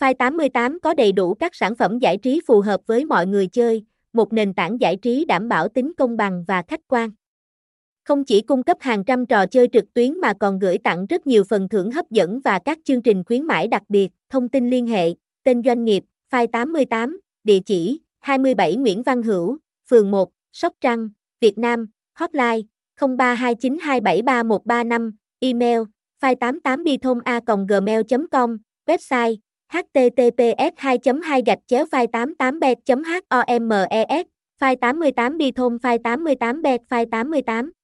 File 88 có đầy đủ các sản phẩm giải trí phù hợp với mọi người chơi, một nền tảng giải trí đảm bảo tính công bằng và khách quan. Không chỉ cung cấp hàng trăm trò chơi trực tuyến mà còn gửi tặng rất nhiều phần thưởng hấp dẫn và các chương trình khuyến mãi đặc biệt. Thông tin liên hệ, tên doanh nghiệp, File 88, địa chỉ 27 Nguyễn Văn Hữu, phường 1, Sóc Trăng, Việt Nam, hotline 0329273135, email file 88 bithom a gmail com website https 2 2 gạch chéo file 88 bet homes file 88 bithom file 88 bet file 88